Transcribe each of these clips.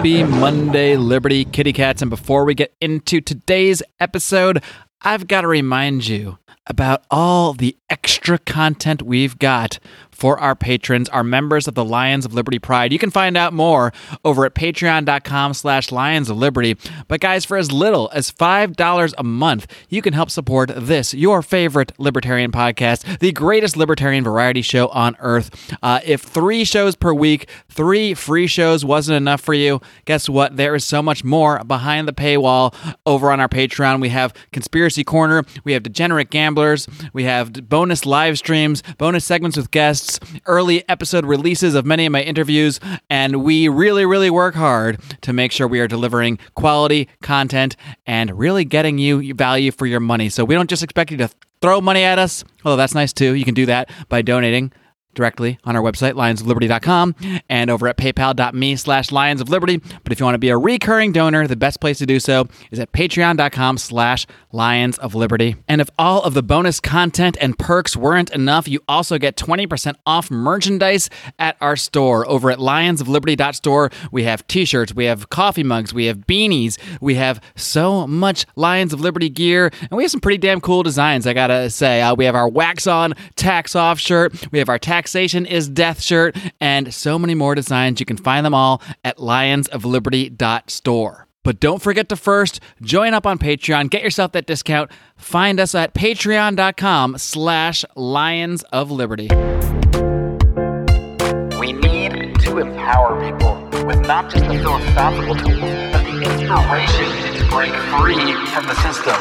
Happy Monday, Liberty Kitty Cats. And before we get into today's episode, I've got to remind you about all the extra content we've got for our patrons, our members of the Lions of Liberty Pride. You can find out more over at patreon.com slash Lions of Liberty. But guys, for as little as $5 a month, you can help support this, your favorite libertarian podcast, the greatest libertarian variety show on earth. Uh, if three shows per week, three free shows wasn't enough for you, guess what? There is so much more behind the paywall over on our Patreon. We have Conspiracy Corner, we have Degenerate Gamblers, we have bonus live streams, bonus segments with guests, early episode releases of many of my interviews, and we really, really work hard to make sure we are delivering quality content and really getting you value for your money. So we don't just expect you to throw money at us, although that's nice too. You can do that by donating directly on our website, lionsofliberty.com, and over at paypal.me slash lions of liberty. But if you want to be a recurring donor, the best place to do so is at patreon.com slash lions of liberty. And if all of the bonus content and perks weren't enough, you also get 20% off merchandise at our store over at lionsofliberty.store. We have t-shirts, we have coffee mugs, we have beanies, we have so much Lions of Liberty gear, and we have some pretty damn cool designs, I gotta say. Uh, we have our wax on, tax off shirt, we have our tax Taxation is Death shirt, and so many more designs. You can find them all at lionsofliberty.store. But don't forget to first join up on Patreon, get yourself that discount. Find us at patreon.com slash lions of liberty. We need to empower people with not just the philosophical tools, but the inspiration to break free from the system.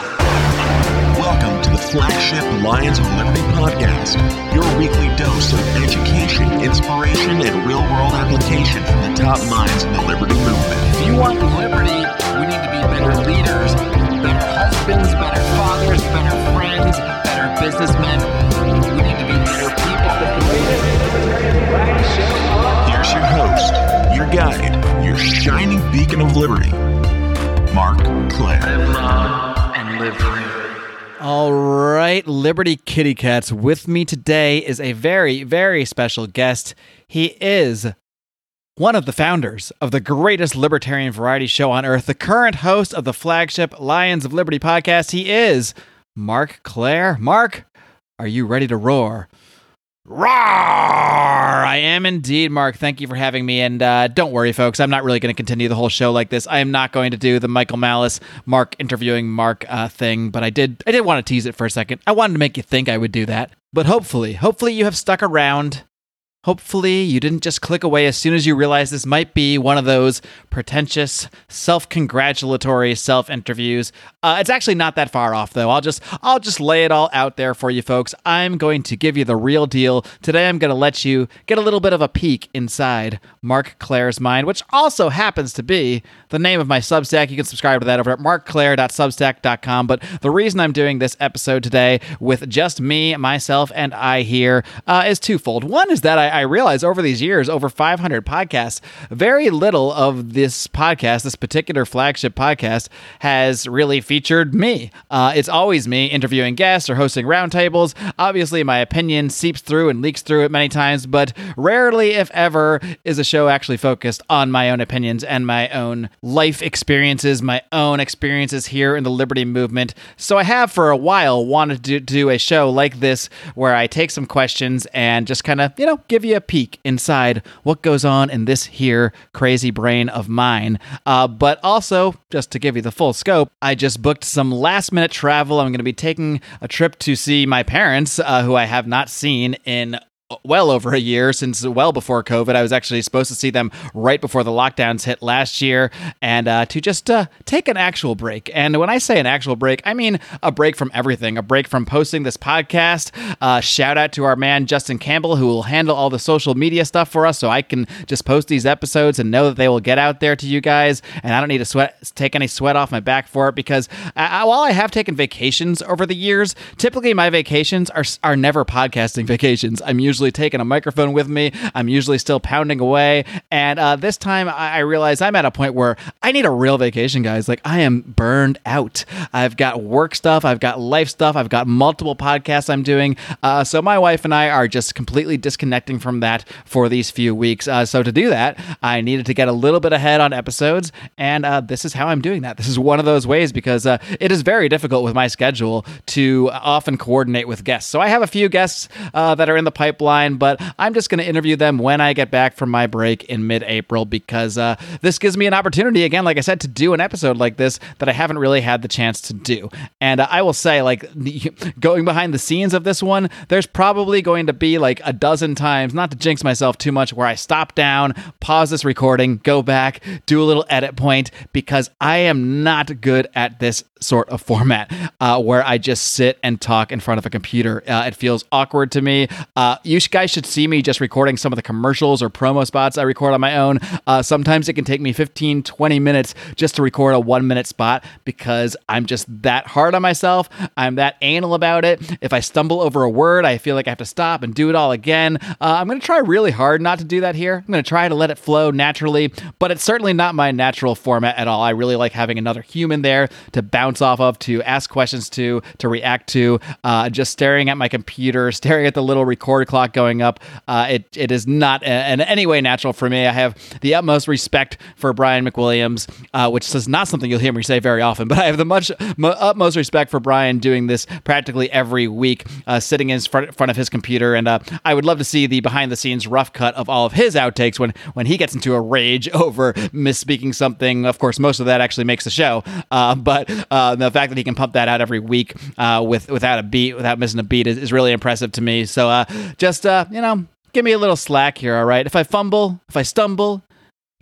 Welcome to the flagship Lions of Liberty podcast, your weekly dose of education, inspiration, and real world application from the top minds in the liberty movement. If you want liberty, we need to be better leaders, better husbands, better fathers, better friends, better businessmen. We need to be better people. Here's your host, your guide, your shining beacon of liberty, Marc Clair. Live long and live free. All right, Liberty Kitty Cats. With me today is a very, very special guest. He is one of the founders of the greatest libertarian variety show on earth, the current host of the flagship Lions of Liberty podcast. He is Marc Clair. Mark, are you ready to roar? Roar! I am indeed, Mark. Thank you for having me. And uh, don't worry, folks, I'm not really going to continue the whole show like this. I am not going to do the Michael Malice Mark interviewing Mark uh, thing, but I did. I did want to tease it for a second. I wanted to make you think I would do that. But hopefully, hopefully you have stuck around. Hopefully, you didn't just click away as soon as you realized this might be one of those pretentious, self-congratulatory self-interviews. Uh, it's actually not that far off, though. I'll just, I'll just lay it all out there for you, folks. I'm going to give you the real deal today. I'm going to let you get a little bit of a peek inside Marc Clair's mind, which also happens to be the name of my Substack. You can subscribe to that over at markclaire.substack.com. But the reason I'm doing this episode today with just me, myself, and I here uh, is twofold. One is that I, I realize over these years, over 500 podcasts, very little of this podcast, this particular flagship podcast, has really featured me. Uh, it's always me interviewing guests or hosting roundtables. Obviously, my opinion seeps through and leaks through it many times, but rarely, if ever, is a show actually focused on my own opinions and my own life experiences, my own experiences here in the liberty movement. So I have for a while wanted to do a show like this where I take some questions and just kind of, you know, give you a peek inside what goes on in this here crazy brain of mine. Uh, but also, just to give you the full scope, I just booked some last minute travel. I'm going to be taking a trip to see my parents, uh, who I have not seen in well over a year since well before COVID. I was actually supposed to see them right before the lockdowns hit last year and uh, to just uh, take an actual break. And when I say an actual break, I mean a break from everything, a break from posting this podcast. Uh, shout out to our man, Justin Campbell, who will handle all the social media stuff for us so I can just post these episodes and know that they will get out there to you guys. And I don't need to sweat, take any sweat off my back for it because I, while I have taken vacations over the years, typically my vacations are, are never podcasting vacations. I'm usually usually taking a microphone with me. I'm usually still pounding away. And uh, this time I, I realize I'm at a point where I need a real vacation, guys. Like I am burned out. I've got work stuff, I've got life stuff, I've got multiple podcasts I'm doing. Uh, so my wife and I are just completely disconnecting from that for these few weeks. Uh, so to do that, I needed to get a little bit ahead on episodes. And uh, this is how I'm doing that. This is one of those ways because uh, it is very difficult with my schedule to often coordinate with guests. So I have a few guests uh, that are in the pipeline line, but I'm just going to interview them when I get back from my break in mid April because uh, this gives me an opportunity, again, like I said, to do an episode like this that I haven't really had the chance to do. And uh, I will say, like, going behind the scenes of this one, there's probably going to be like a dozen times, not to jinx myself too much, where I stop down, pause this recording, go back, do a little edit point because I am not good at this sort of format uh, where I just sit and talk in front of a computer. Uh, it feels awkward to me. Uh, you guys should see me just recording some of the commercials or promo spots I record on my own. Uh, sometimes it can take me 15, 20 minutes just to record a one minute spot because I'm just that hard on myself. I'm that anal about it. If I stumble over a word, I feel like I have to stop and do it all again. Uh, I'm going to try really hard not to do that here. I'm going to try to let it flow naturally, but it's certainly not my natural format at all. I really like having another human there to bounce off of, to ask questions to, to react to. Uh, just staring at my computer, staring at the little record clock going up. Uh, it it is not in any way natural for me. I have the utmost respect for Brian McWilliams, uh, which is not something you'll hear me say very often, but I have the much utmost respect for Brian doing this practically every week, uh, sitting in front, front of his computer. And uh, I would love to see the behind the scenes rough cut of all of his outtakes when when he gets into a rage over misspeaking something. Of course, most of that actually makes the show, uh, but uh, the fact that he can pump that out every week with without a beat, without missing a beat, is, is really impressive to me. So just just uh, you know, give me a little slack here, all right? If I fumble, if I stumble,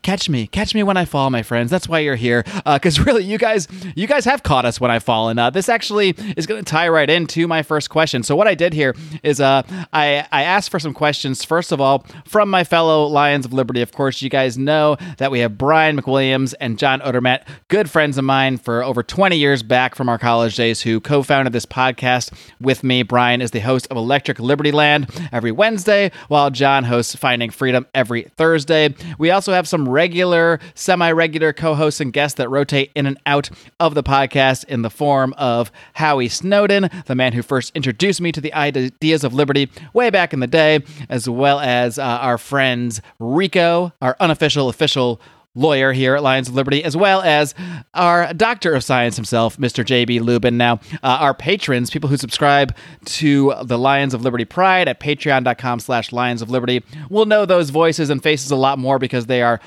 catch me catch me when i fall my friends. That's why you're here because uh, really you guys you guys have caught us when i fall and uh, this actually is going to tie right into my first question. So what i did here is uh, I, I asked for some questions first of all from my fellow lions of liberty. Of course you guys know that we have brian mcwilliams and john odermatt good friends of mine for over 20 years back from our college days who co-founded this podcast with me. Brian is the host of electric liberty land every wednesday while john hosts finding freedom every thursday. We also have some regular, semi regular co hosts and guests that rotate in and out of the podcast in the form of Howie Snowden, the man who first introduced me to the ideas of liberty way back in the day, as well as uh, our friends Rico, our unofficial, official lawyer here at Lions of Liberty, as well as our doctor of science himself, Mr. J.B. Lubin. Now, uh, our patrons, people who subscribe to the Lions of Liberty Pride at patreon.com slash Lions of Liberty, will know those voices and faces a lot more because they are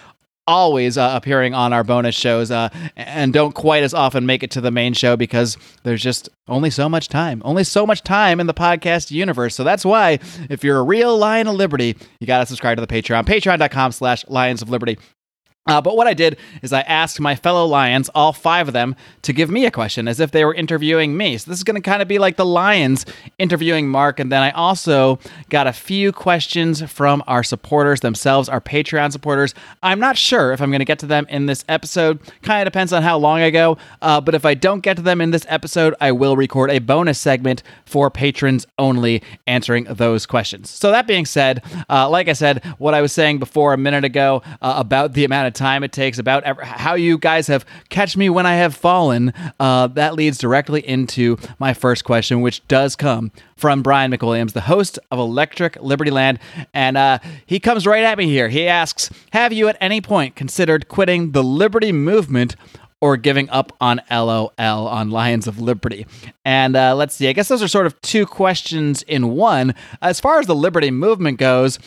always uh, appearing on our bonus shows uh, and don't quite as often make it to the main show because there's just only so much time only so much time in the podcast universe so that's why if you're a real lion of liberty you got to subscribe to the patreon patreon.com slash lions of liberty uh, but what I did is I asked my fellow Lions, all five of them, to give me a question as if they were interviewing me. So this is going to kind of be like the Lions interviewing Mark. And then I also got a few questions from our supporters themselves, our Patreon supporters. I'm not sure if I'm going to get to them in this episode. Kind of depends on how long I go. Uh, but if I don't get to them in this episode, I will record a bonus segment for patrons only answering those questions. So that being said, uh, like I said, what I was saying before a minute ago uh, about the amount of time it takes, about ever, how you guys have catch me when I have fallen, uh, that leads directly into my first question, which does come from Brian McWilliams, the host of Electric Liberty Land. And uh, he comes right at me here. He asks Have you at any point considered quitting the Liberty movement? Or giving up on LOL on Lions of Liberty. And uh, let's see, I guess those are sort of two questions in one. As far as the Liberty movement goes,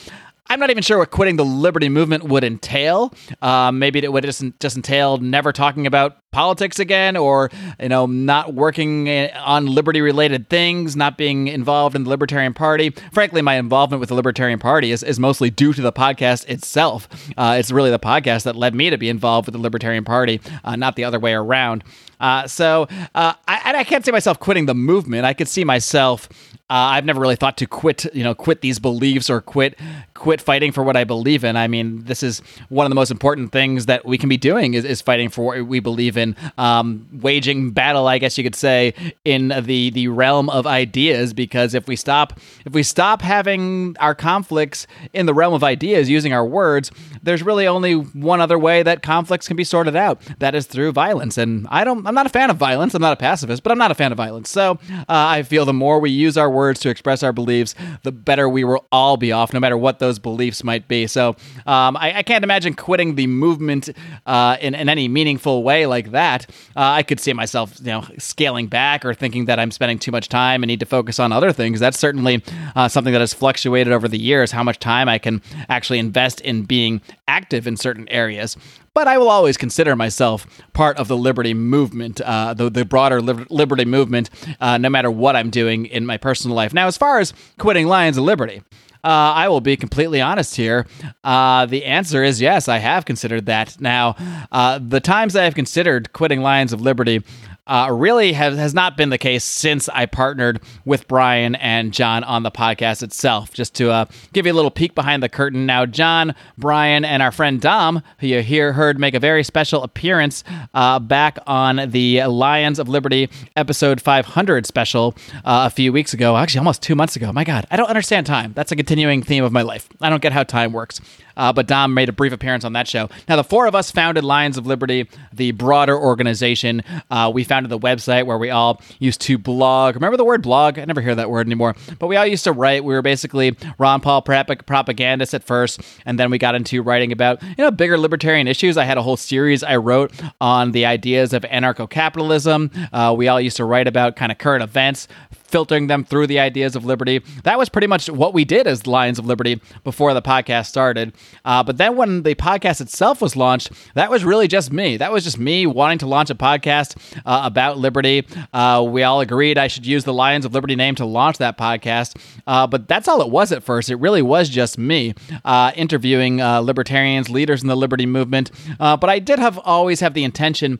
I'm not even sure what quitting the liberty movement would entail. Um, maybe it would just, just entail never talking about politics again, or you know, not working on liberty-related things, not being involved in the Libertarian Party. Frankly, my involvement with the Libertarian Party is, is mostly due to the podcast itself. Uh, it's really the podcast that led me to be involved with the Libertarian Party, uh, not the other way around. Uh, so uh, I, I can't see myself quitting the movement. I could see myself. Uh, I've never really thought to quit, you know, quit these beliefs or quit quit fighting for what I believe in. I mean, this is one of the most important things that we can be doing is, is fighting for what we believe in, um, waging battle, I guess you could say, in the the realm of ideas. Because if we stop if we stop having our conflicts in the realm of ideas, using our words, there's really only one other way that conflicts can be sorted out. That is through violence. And I don't. I'm not a fan of violence. I'm not a pacifist, but I'm not a fan of violence. So uh, I feel the more we use our words to express our beliefs, the better we will all be off, no matter what those beliefs might be. So um, I, I, can't imagine quitting the movement uh, in, in any meaningful way like that. Uh, I could see myself, you know, scaling back or thinking that I'm spending too much time and need to focus on other things. That's certainly uh, something that has fluctuated over the years. How much time I can actually invest in being active in certain areas but I will always consider myself part of the liberty movement, uh, the, the broader liberty movement, uh, no matter what I'm doing in my personal life. Now, as far as quitting Lions of Liberty, uh, I will be completely honest here. Uh, the answer is yes, I have considered that. Now, uh, the times I have considered quitting Lions of Liberty, uh, really has, has not been the case since I partnered with Brian and John on the podcast itself. Just to uh, give you a little peek behind the curtain. Now, John, Brian, and our friend Dom, who you hear heard make a very special appearance uh, back on the Lions of Liberty episode 500 special uh, a few weeks ago. Actually, almost two months ago. My God, I don't understand time. That's a continuing theme of my life. I don't get how time works uh, but Dom made a brief appearance on that show. Now, the four of us founded Lions of Liberty, the broader organization. Uh, we founded the website where we all used to blog. Remember the word blog? I never hear that word anymore. But we all used to write. We were basically Ron Paul propagandists at first, and then we got into writing about you know bigger libertarian issues. I had a whole series I wrote on the ideas of anarcho-capitalism. Uh, we all used to write about kind of current events, filtering them through the ideas of liberty. That was pretty much what we did as Lions of Liberty before the podcast started. Uh, but then when the podcast itself was launched, that was really just me. That was just me wanting to launch a podcast uh, about liberty. Uh, we all agreed I should use the Lions of Liberty name to launch that podcast. Uh, but that's all it was at first. It really was just me uh, interviewing uh, libertarians, leaders in the liberty movement. but I did have always have the intention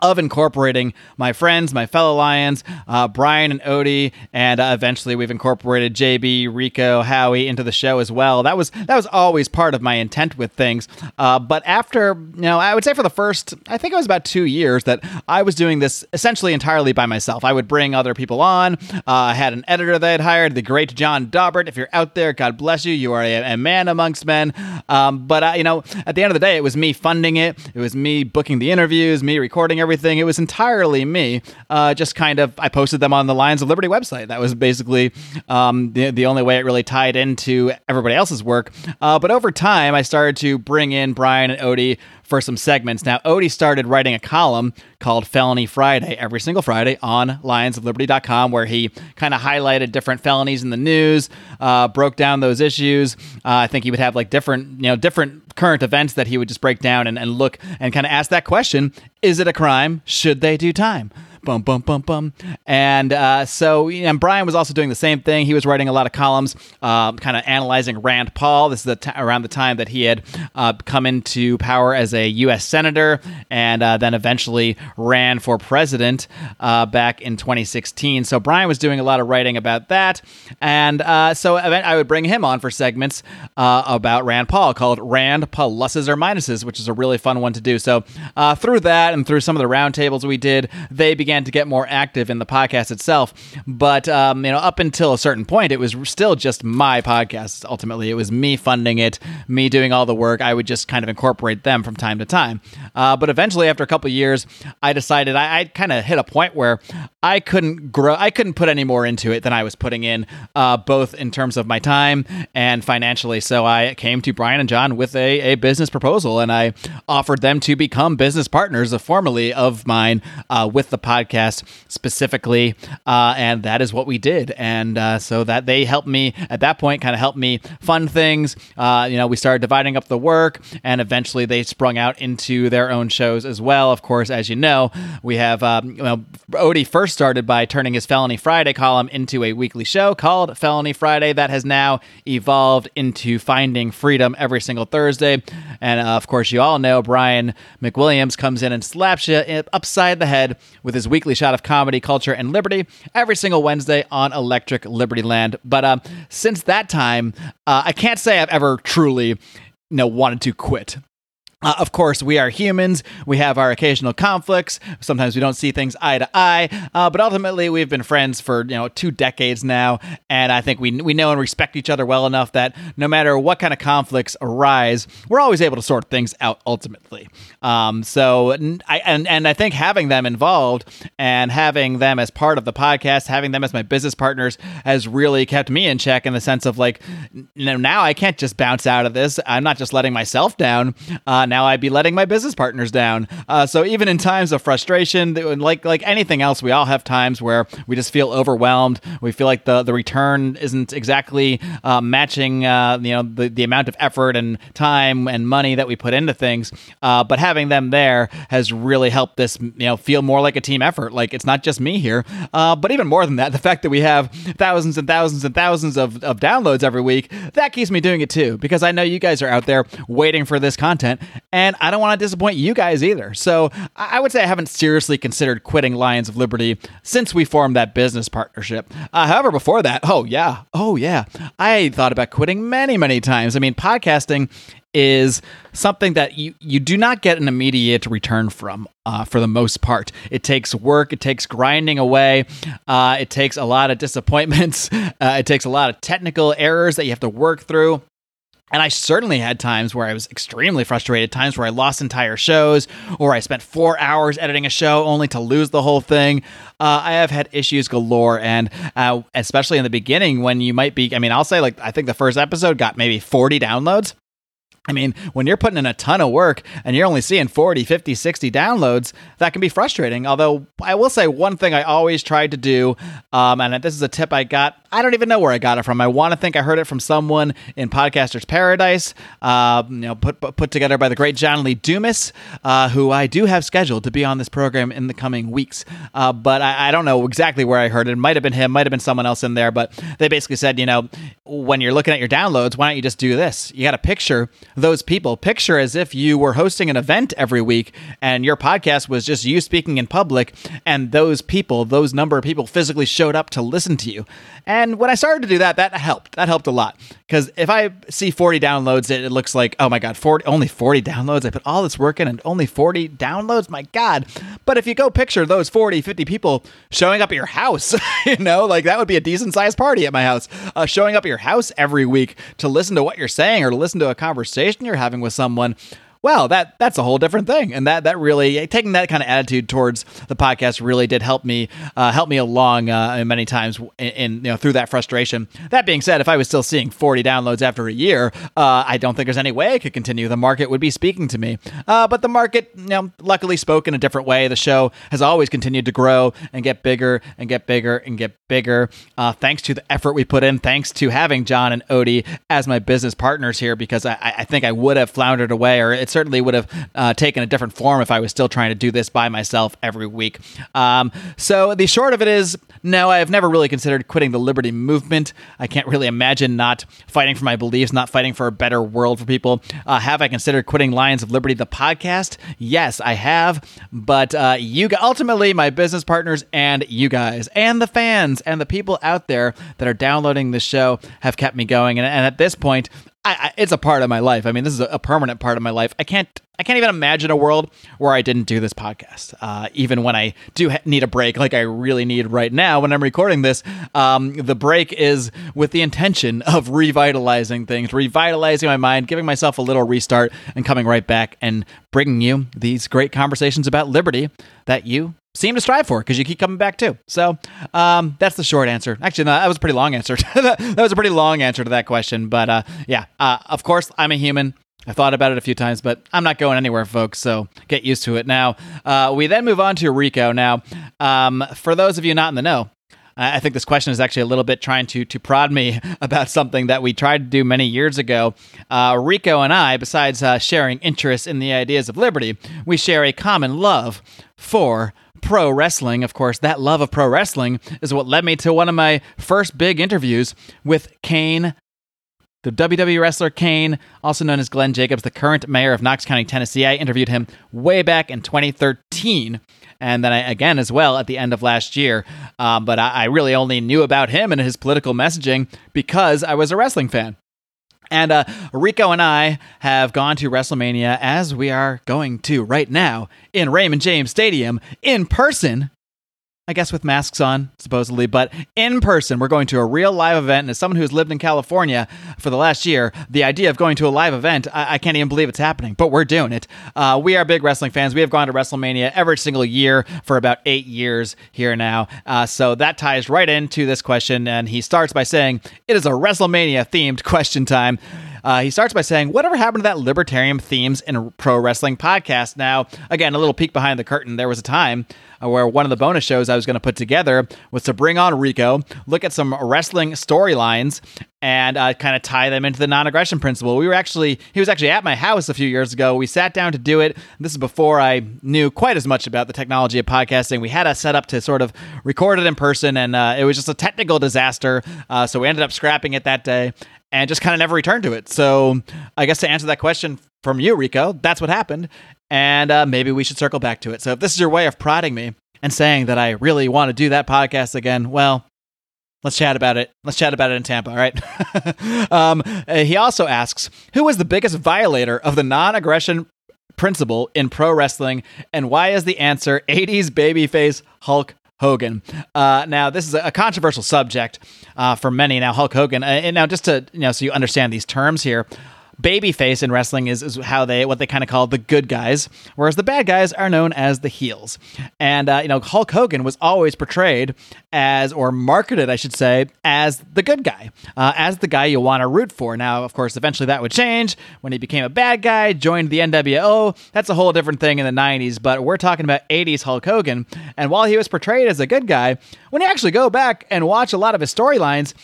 of incorporating my friends, my fellow Lions, uh, Brian and Odie, and uh, eventually we've incorporated JB, Rico, Howie into the show as well. That was that was always part of my intent with things. Uh, but after you know, I would say for the first, I think it was about two years that I was doing this essentially entirely by myself. I would bring other people on. Uh, I had an editor that I had hired, the great John Daubert. If you're out there, God bless you. You are a, a man amongst men. Um, but you know, at the end of the day, it was me funding it. It was me booking the interviews, me recording everything. It was entirely me. Uh, just kind of, I posted them on the Lions of Liberty website. That was basically um, the, the only way it really tied into everybody else's work. Uh, but over time, I started to bring in Brian and Odie for some segments. Now, Odie started writing a column called Felony Friday every single Friday on lionsofliberty.com where he kind of highlighted different felonies in the news, uh, broke down those issues. Uh, I think he would have like different, you know, different current events that he would just break down and, and look and kind of ask that question Is it a crime? Should they do time? Bum bum bum bum. And uh, so, and Brian was also doing the same thing. He was writing a lot of columns, uh, kind of analyzing Rand Paul. This is the t- around the time that he had uh, come into power as a U.S. senator, and uh, then eventually ran for president uh, back in 2016. So Brian was doing a lot of writing about that, and uh, so I would bring him on for segments about Rand Paul called Rand Pluses or Minuses, which is a really fun one to do. So through that and through some of the roundtables we did, they began to get more active in the podcast itself. But um, you know, up until a certain point, it was still just my podcast. Ultimately, it was me funding it, me doing all the work. I would just kind of incorporate them from time to time. Uh, but eventually, after a couple years, I decided I, I kind of hit a point where I couldn't grow. I couldn't put any more into it than I was putting in, uh, both in terms of my time and financially. So I came to Brian and John with a, a business proposal, and I offered them to become business partners, uh, formally of mine, uh, with the podcast podcast specifically, uh, and that is what we did. And uh, so that they helped me at that point, kind of helped me fund things. Uh, you know, we started dividing up the work, and eventually they sprung out into their own shows as well. Of course, as you know, we have um, Odie first started by turning his Felony Friday column into a weekly show called Felony Friday that has now evolved into Finding Freedom every single Thursday. And uh, of course, you all know Brian McWilliams comes in and slaps you upside the head with his weekly shot of comedy, culture, and liberty every single Wednesday on Electric Liberty Land. But uh, since that time, uh, I can't say I've ever truly you know wanted to quit uh, of course, we are humans. We have our occasional conflicts. Sometimes we don't see things eye to eye. Uh, but ultimately, we've been friends for you know two decades now, and I think we we know and respect each other well enough that no matter what kind of conflicts arise, we're always able to sort things out ultimately. Um, so I and and I think having them involved and having them as part of the podcast, having them as my business partners, has really kept me in check in the sense of like, you know, now I can't just bounce out of this. I'm not just letting myself down. Uh, now I'd be letting my business partners down. Uh, so even in times of frustration, like like anything else, we all have times where we just feel overwhelmed. We feel like the the return isn't exactly uh, matching, uh, you know, the the amount of effort and time and money that we put into things. Uh, but having them there has really helped this, you know, feel more like a team effort. Like it's not just me here, uh, but even more than that, the fact that we have thousands and thousands and thousands of, of downloads every week that keeps me doing it too because I know you guys are out there waiting for this content and I don't want to disappoint you guys either. So I would say I haven't seriously considered quitting Lions of Liberty since we formed that business partnership. Uh, however, before that, oh yeah, oh yeah, I thought about quitting many, many times. I mean, podcasting is something that you, you do not get an immediate return from uh, for the most part. It takes work, it takes grinding away, uh, it takes a lot of disappointments, uh, it takes a lot of technical errors that you have to work through. And I certainly had times where I was extremely frustrated, times where I lost entire shows, or I spent four hours editing a show only to lose the whole thing. Uh, I have had issues galore, and uh, especially in the beginning when you might be, I mean, I'll say, like, I think the first episode got maybe 40 downloads. I mean, when you're putting in a ton of work and you're only seeing 40, 50, 60 downloads, that can be frustrating. Although I will say one thing I always tried to do, um, and this is a tip I got, I don't even know where I got it from. I want to think I heard it from someone in Podcaster's Paradise, uh, you know, put, put together by the great John Lee Dumas, uh, who I do have scheduled to be on this program in the coming weeks. Uh, but I, I, don't know exactly where I heard it. It might have been him, might have been someone else in there. But they basically said, you know, when you're looking at your downloads, why don't you just do this? You got to picture those people. Picture as if you were hosting an event every week and your podcast was just you speaking in public, and those people, those number of people physically showed up to listen to you. And when I started to do that, that helped. That helped a lot. Because if I see 40 downloads, it, it, looks like, oh my God, 40, only 40 downloads. I put all this work in and only 40 downloads. My God. But if you go picture those 40, 50 people showing up at your house, you know, like that would be a decent sized party at my house. Uh, showing up at your house every week to listen to what you're saying or to listen to a conversation you're having with someone well, that that's a whole different thing, and that that really taking that kind of attitude towards the podcast really did help me uh, help me along uh, many times in, in, you know through that frustration. That being said, if I was still seeing 40 downloads after a year, uh, I don't think there's any way I could continue. The market would be speaking to me, uh, but the market, you know, luckily spoke in a different way. The show has always continued to grow and get bigger and get bigger and get bigger, uh, thanks to the effort we put in, thanks to having John and Odie as my business partners here, because I, I think I would have floundered away, or it's certainly would have uh, taken a different form if I was still trying to do this by myself every week. Um, so the short of it is, no, I have never really considered quitting the liberty movement. I can't really imagine not fighting for my beliefs, not fighting for a better world for people. Uh, have I considered quitting Lions of Liberty, the podcast? Yes, I have. But uh, you ultimately, my business partners and you guys and the fans and the people out there that are downloading the show have kept me going. And, and at this point, I, it's a part of my life. I mean, this is a, a, permanent part of my life. I can't I can't even imagine a world where I didn't do this podcast. Uh, even when I do ha- need a break, like I really need right now when I'm recording this, um, the break is with the intention of revitalizing things, revitalizing my mind, giving myself a little restart, and coming right back and bringing you these great conversations about liberty that you seem to strive for because you keep coming back too. So um, that's the short answer. Actually, no, that was a pretty long answer. that was a pretty long answer to that question. But uh, yeah, uh, of course, I'm a human. I thought about it a few times, but I'm not going anywhere, folks. So get used to it. Now, uh, we then move on to Rico. Now, um, for those of you not in the know, I think this question is actually a little bit trying to to prod me about something that we tried to do many years ago. Uh, Rico and I, besides uh, sharing interests in the ideas of liberty, we share a common love for pro wrestling. Of course, that love of pro wrestling is what led me to one of my first big interviews with Kane the WWE wrestler Kane, also known as Glenn Jacobs, the current mayor of Knox County, Tennessee. I interviewed him way back in 2013, and then I, again as well at the end of last year. Um, but I, I really only knew about him and his political messaging because I was a wrestling fan. And uh, Rico and I have gone to WrestleMania as we are going to right now in Raymond James Stadium in person I guess with masks on, supposedly, but in person. We're going to a real live event. And as someone who's lived in California for the last year, the idea of going to a live event, I, I can't even believe it's happening, but we're doing it. Uh, we are big wrestling fans. We have gone to WrestleMania every single year for about eight years here now. Uh, so that ties right into this question. And he starts by saying, It is a WrestleMania themed question time. Uh, he starts by saying, Whatever happened to that libertarian themes in pro wrestling podcast? Now, again, a little peek behind the curtain. There was a time uh, where one of the bonus shows I was going to put together was to bring on Rico, look at some wrestling storylines, and uh, kind of tie them into the non-aggression principle. We were actually he was actually at my house a few years ago. We sat down to do it. This is before I knew quite as much about the technology of podcasting. We had a setup to sort of record it in person, and uh, it was just a technical disaster. Uh, so we ended up scrapping it that day and just kind of never returned to it. So I guess to answer that question from you, Rico, that's what happened, and uh, maybe we should circle back to it. So if this is your way of prodding me and saying that I really want to do that podcast again, well, let's chat about it. Let's chat about it in Tampa, all right? um, uh, he also asks, who was the biggest violator of the non-aggression principle in pro wrestling, and why is the answer 80s babyface Hulk Hogan. Uh, now, this is a controversial subject uh, for many. Now, Hulk Hogan. Uh, and now, just to you know, so you understand these terms here. Babyface in wrestling is, is how they what they kind of call the good guys, whereas the bad guys are known as the heels. And uh, you know, Hulk Hogan was always portrayed as, or marketed, I should say, as the good guy, uh, as the guy you want to root for. Now, of course, eventually that would change when he became a bad guy, joined the NWO. That's a whole different thing in the '90s. But we're talking about '80s Hulk Hogan, and while he was portrayed as a good guy, when you actually go back and watch a lot of his storylines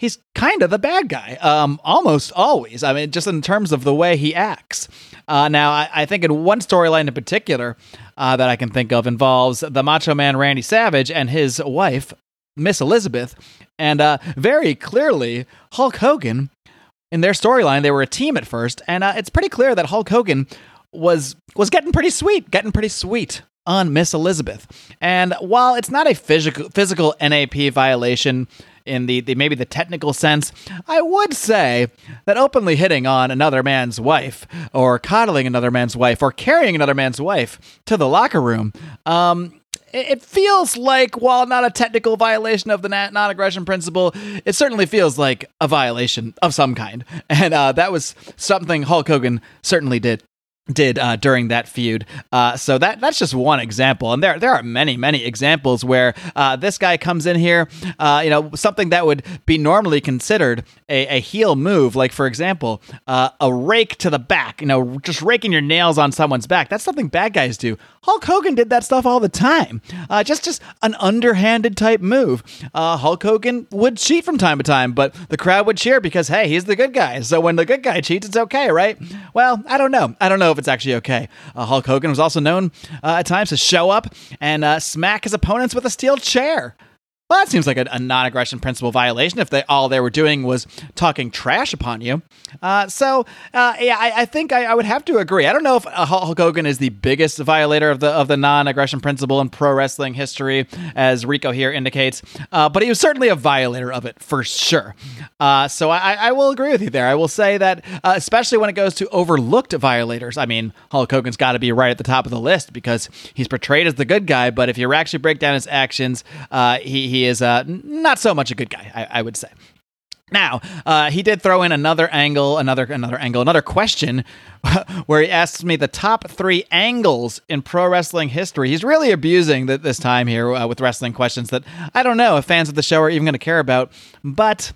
he's kind of the bad guy, um, almost always. I mean, just in terms of the way he acts. Uh, now, I, I, think in one storyline in particular uh, that I can think of involves the Macho Man Randy Savage and his wife, Miss Elizabeth, and uh, very clearly Hulk Hogan. In their storyline, they were a team at first, and uh, it's pretty clear that Hulk Hogan was was getting pretty sweet, getting pretty sweet on Miss Elizabeth. And while it's not a physical physical NAP violation in the, the maybe the technical sense, I would say that openly hitting on another man's wife, or coddling another man's wife, or carrying another man's wife to the locker room, um, it feels like, while not a technical violation of the non aggression principle, it certainly feels like a violation of some kind. And uh, that was something Hulk Hogan certainly did did uh, during that feud. Uh, so that that's just one example, and there there are many many examples where uh, this guy comes in here, uh, you know, something that would be normally considered a, a heel move, like for example, uh, a rake to the back, you know, just raking your nails on someone's back. That's something bad guys do. Hulk Hogan did that stuff all the time. Uh, just just an underhanded type move. Hulk Hogan would cheat from time to time, but the crowd would cheer because hey, he's the good guy. So when the good guy cheats, it's okay, right? Well, I don't know. I don't know if it's actually okay. Uh, Hulk Hogan was also known uh, at times to show up and uh, smack his opponents with a steel chair. Well, that seems like a, a, non-aggression principle violation if they all they were doing was talking trash upon you. Uh, so, uh, yeah, I, I think I, I, would have to agree. I don't know if uh, Hulk Hogan is the biggest violator of the of the non-aggression principle in pro wrestling history, as Rico here indicates, uh, but he was certainly a violator of it for sure. Uh, so I, I, will agree with you there. I will say that, uh, especially when it goes to overlooked violators. I mean, Hulk Hogan's got to be right at the top of the list because he's portrayed as the good guy, but if you actually break down his actions, he, he is uh, not so much a good guy, I, I would say. Now, uh, he did throw in another angle, another another angle, another question, where he asks me the top three angles in pro wrestling history. He's really abusing the, this time here uh, with wrestling questions that I don't know if fans of the show are even going to care about. But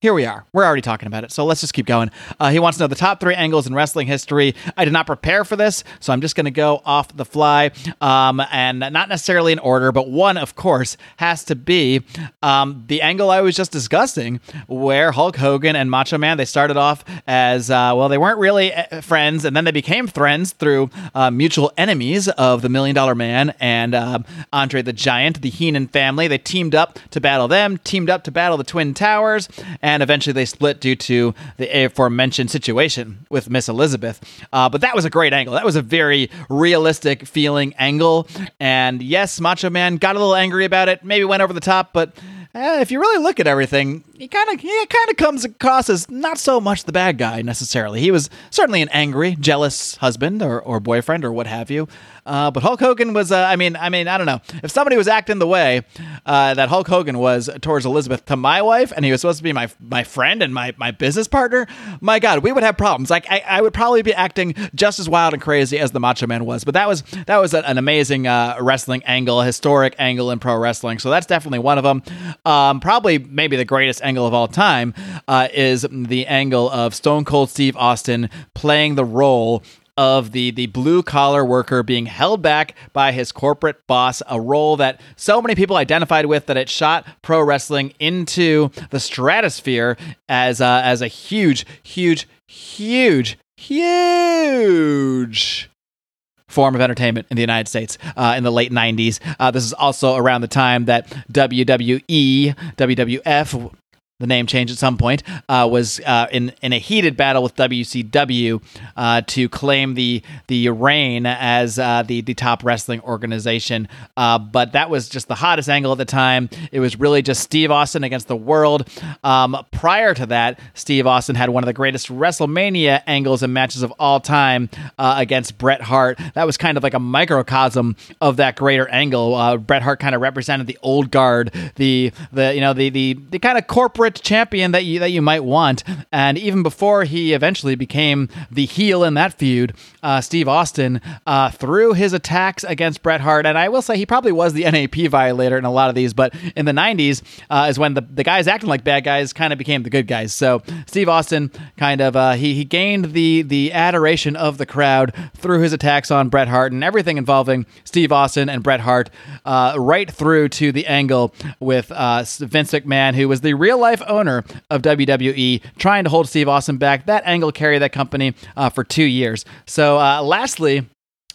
here we are. We're already talking about it, so let's just keep going. Uh, he wants to know the top three angles in wrestling history. I did not prepare for this, so I'm just going to go off the fly, um, and not necessarily in order, but one, of course, has to be um, the angle I was just discussing, where Hulk Hogan and Macho Man they started off as uh, well, they weren't really uh, friends, and then they became friends through uh, mutual enemies of the Million Dollar Man and uh, Andre the Giant, the Heenan family. They teamed up to battle them, teamed up to battle the Twin Towers eventually they split due to the aforementioned situation with Miss Elizabeth. Uh, but that was a great angle. That was a very realistic feeling angle. And yes, Macho Man got a little angry about it, maybe went over the top, but eh, if you really look at everything, he kind of he kind of comes across as not so much the bad guy necessarily. He was certainly an angry, jealous husband or, or boyfriend or what have you. Uh, but Hulk Hogan was, uh, I mean, I mean, I don't know. If somebody was acting the way uh, that Hulk Hogan was towards Elizabeth to my wife, and he was supposed to be my my friend and my my business partner, my God, we would have problems. Like I, I would probably be acting just as wild and crazy as the Macho Man was. But that was that was an amazing uh, wrestling angle, a historic angle in pro wrestling. So that's definitely one of them. Um, probably maybe the greatest angle of all time uh, is the angle of Stone Cold Steve Austin playing the role of the the blue collar worker being held back by his corporate boss, a role that so many people identified with that it shot pro wrestling into the stratosphere as as a huge, huge, huge, huge form of entertainment in the United States uh, in the late 90s. Uh, this is also around the time that WWE, WWF, the name change at some point, uh, was uh, in in a heated battle with WCW uh, to claim the the reign as uh, the the top wrestling organization. Uh, but that was just the hottest angle at the time. It was really just Steve Austin against the world. Um, prior to that, Steve Austin had one of the greatest WrestleMania angles and matches of all time uh, against Bret Hart. That was kind of like a microcosm of that greater angle. Bret Hart kind of represented the old guard, the the you know the the the kind of corporate champion that you that you might want. And even before he eventually became the heel in that feud, uh, Steve Austin uh, through his attacks against Bret Hart, and I will say he probably was the NAP violator in a lot of these, but in the '90s uh, is when the the guys acting like bad guys kind of became the good guys. So Steve Austin kind of uh, he he gained the the adoration of the crowd through his attacks on Bret Hart and everything involving Steve Austin and Bret Hart, uh, right through to the angle with uh, Vince McMahon, who was the real life owner of WWE, trying to hold Steve Austin back. That angle carried that company for two years. So, uh, lastly,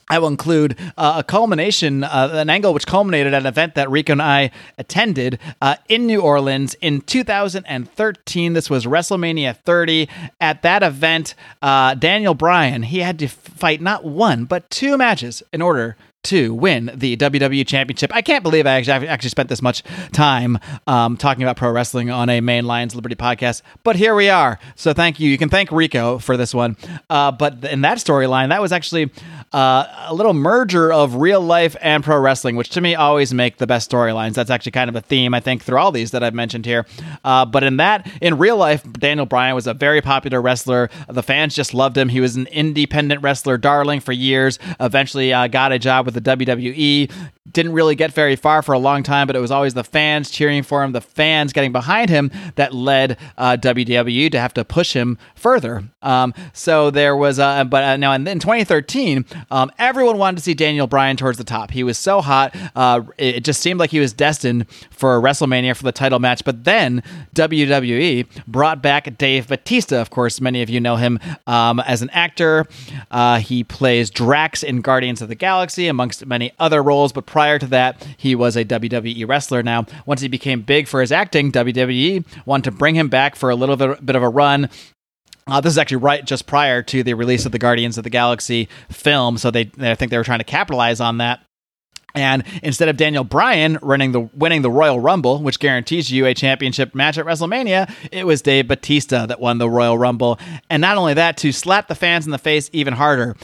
I will include uh, a culmination, uh, an angle which culminated at an event that Rico and I attended uh, in New Orleans in 2013. This was WrestleMania 30. At that event, uh, Daniel Bryan he had to fight not one but two matches in order to win the WWE Championship. I can't believe I actually, actually spent this much time um, talking about pro wrestling on a main Lions Liberty podcast, but here we are. So thank you. You can thank Rico for this one. Uh, but in that storyline, that was actually uh, a little merger of real life and pro wrestling, which to me always make the best storylines. That's actually kind of a theme, I think, through all these that I've mentioned here. Uh, but in that, in real life, Daniel Bryan was a very popular wrestler. The fans just loved him. He was an independent wrestler darling for years. Eventually, uh, got a job with the WWE. Didn't really get very far for a long time, but it was always the fans cheering for him, the fans getting behind him that led uh, WWE to have to push him further. Um, so there was, uh, but uh, now in, in 2013, um, everyone wanted to see Daniel Bryan towards the top. He was so hot, uh, it just seemed like he was destined for WrestleMania for the title match. But then WWE brought back Dave Batista. Of course, many of you know him um, as an actor. Uh, he plays Drax in Guardians of the Galaxy, amongst amongst many other roles. But prior to that, he was a WWE wrestler. Now, once he became big for his acting, WWE wanted to bring him back for a little bit, of a run. Uh, this is actually right just prior to the release of the Guardians of the Galaxy film, so they I think they were trying to capitalize on that. And instead of Daniel Bryan running the winning the Royal Rumble, which guarantees you a championship match at WrestleMania, it was Dave Batista that won the Royal Rumble. And not only that, to slap the fans in the face even harder,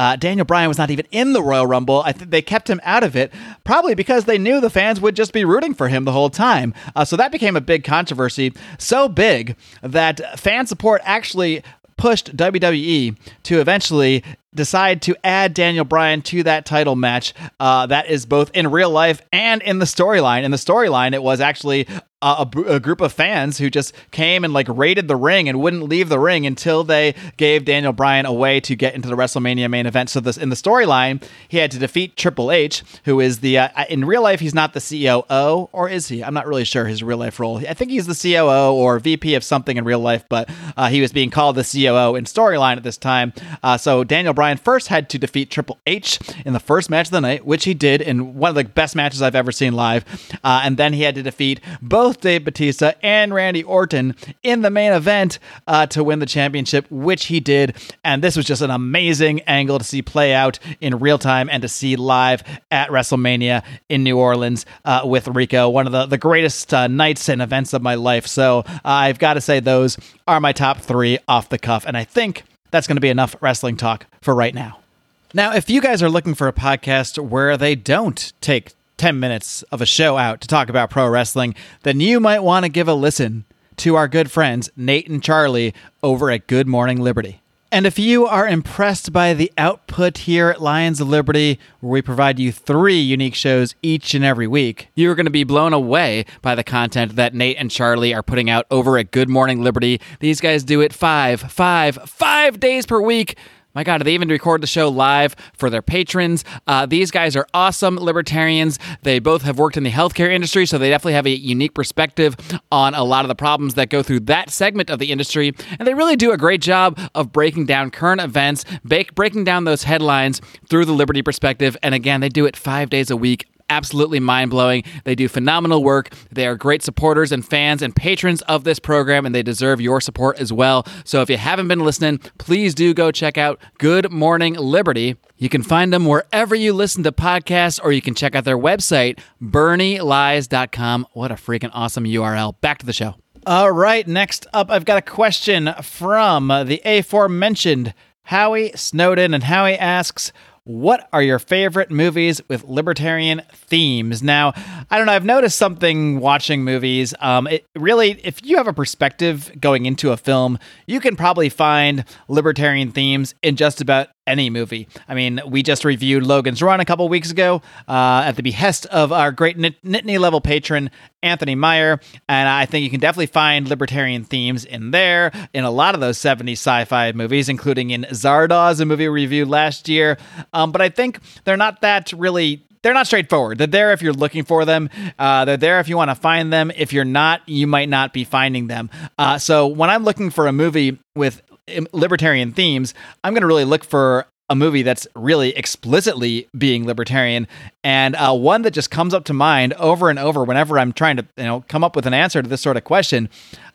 uh, Daniel Bryan was not even in the Royal Rumble. I think they kept him out of it, probably because they knew the fans would just be rooting for him the whole time. Uh, so that became a big controversy, so big that fan support actually pushed WWE to eventually decide to add Daniel Bryan to that title match. Uh, that is both in real life and in the storyline. In the storyline, it was actually a, a, group of fans who just came and like raided the ring and wouldn't leave the ring until they gave Daniel Bryan a way to get into the WrestleMania main event. So this in the storyline, he had to defeat Triple H, who is the uh, in real life he's not the COO or is he? I'm not really sure his real life role. I think he's the COO or VP of something in real life, but uh, he was being called the COO in storyline at this time. Uh, so Daniel Bryan first had to defeat Triple H in the first match of the night, which he did in one of the best matches I've ever seen live, uh, and then he had to defeat both Dave Batista and Randy Orton in the main event uh, to win the championship, which he did. And this was just an amazing angle to see play out in real time and to see live at WrestleMania in New Orleans uh, with Rico, one of the, the greatest uh, nights and events of my life. So uh, I've got to say, those are my top three off the cuff. And I think that's going to be enough wrestling talk for right now. Now, if you guys are looking for a podcast where they don't take 10 minutes of a show out to talk about pro wrestling, then you might want to give a listen to our good friends, Nate and Charlie, over at Good Morning Liberty. And if you are impressed by the output here at Lions of Liberty, where we provide you three unique shows each and every week, you're going to be blown away by the content that Nate and Charlie are putting out over at Good Morning Liberty. These guys do it five, five, five days per week my God, they even record the show live for their patrons. Uh, these guys are awesome libertarians. They both have worked in the healthcare industry, so they definitely have a unique perspective on a lot of the problems that go through that segment of the industry. And they really do a great job of breaking down current events, breaking down those headlines through the liberty perspective. And again, they do it five days a week absolutely mind blowing. They do phenomenal work. They are great supporters and fans and patrons of this program, and they deserve your support as well. So if you haven't been listening, please do go check out Good Morning Liberty. You can find them wherever you listen to podcasts, or you can check out their website, bernielies.com. What a freaking awesome URL. Back to the show. All right, next up, I've got a question from the aforementioned Howie Snowden, and Howie asks, what are your favorite movies with libertarian themes? Now, I don't know. I've noticed something watching movies. Um, it really, if you have a perspective going into a film, you can probably find libertarian themes in just about any movie. I mean, we just reviewed Logan's Run a couple weeks ago uh, at the behest of our great Nittany level patron, Anthony Meyer. And I think you can definitely find libertarian themes in there, in a lot of those 70s sci fi movies, including in Zardoz, a movie we reviewed last year. Um, but I think they're not that really they're not straightforward. They're there if you're looking for them. Uh, they're there if you want to find them. If you're not, you might not be finding them. Uh, so when I'm looking for a movie with libertarian themes, I'm going to really look for a movie that's really explicitly being libertarian and uh, one that just comes up to mind over and over whenever i'm trying to you know come up with an answer to this sort of question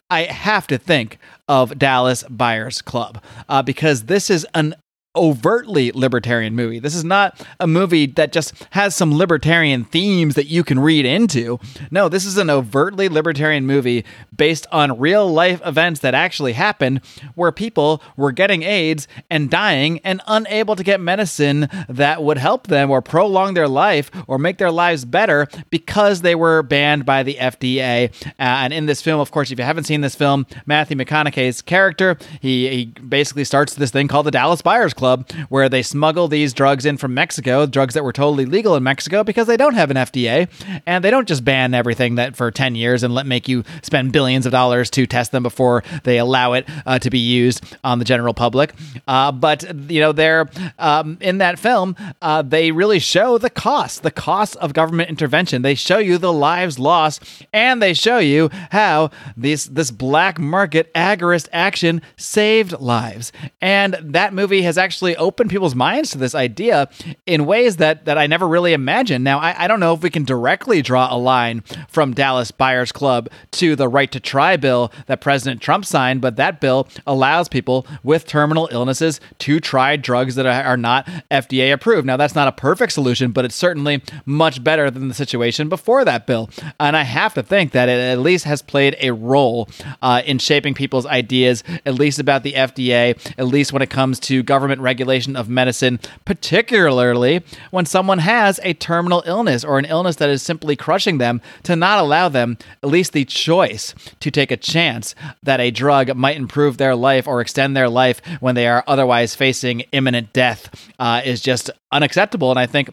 i have to think of dallas buyers club uh, because this is an overtly libertarian movie. This is not a movie that just has some libertarian themes that you can read into. No, this is an overtly libertarian movie based on real life events that actually happened where people were getting AIDS and dying and unable to get medicine that would help them or prolong their life or make their lives better because they were banned by the FDA. Uh, and in this film, of course, if you haven't seen this film, Matthew McConaughey's character, he, he basically starts this thing called the Dallas Buyers Club Club, where they smuggle these drugs in from Mexico, drugs that were totally legal in Mexico because they don't have an FDA, and they don't just ban everything that for 10 years and let make you spend billions of dollars to test them before they allow it uh, to be used on the general public. Uh, but you know, they're um, in that film, uh, they really show the cost, the cost of government intervention. They show you the lives lost, and they show you how this this black market agorist action saved lives. And that movie has actually actually opened people's minds to this idea in ways that that I never really imagined. Now, I, I don't know if we can directly draw a line from Dallas Buyers Club to the right to try bill that President Trump signed, but that bill allows people with terminal illnesses to try drugs that are not FDA approved. Now, that's not a perfect solution, but it's certainly much better than the situation before that bill. And I have to think that it at least has played a role uh, in shaping people's ideas, at least about the FDA, at least when it comes to government regulation of medicine, particularly when someone has a terminal illness or an illness that is simply crushing them, to not allow them at least the choice to take a chance that a drug might improve their life or extend their life when they are otherwise facing imminent death uh, is just unacceptable. And I think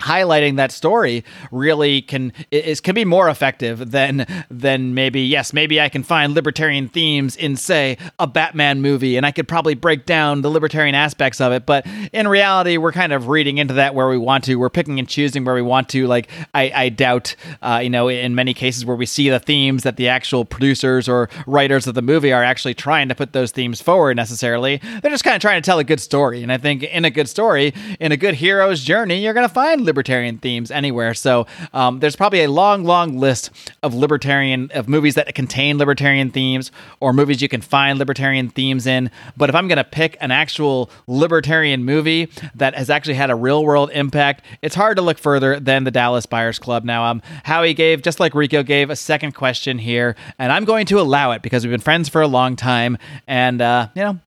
highlighting that story really can is can be more effective than than maybe yes maybe I can find libertarian themes in say a Batman movie and I could probably break down the libertarian aspects of it. But in reality we're kind of reading into that where we want to. We're picking and choosing where we want to. Like I, I doubt uh, you know in many cases where we see the themes that the actual producers or writers of the movie are actually trying to put those themes forward necessarily. They're just kind of trying to tell a good story. And I think in a good story in a good hero's journey you're going to find libertarian themes anywhere. So um, there's probably a long, long list of libertarian of movies that contain libertarian themes or movies you can find libertarian themes in. But if I'm going to pick an actual libertarian movie that has actually had a real world impact, it's hard to look further than the Dallas Buyers Club. Now, um, Howie gave just like Rico gave a second question here, and I'm going to allow it because we've been friends for a long time, and uh, you know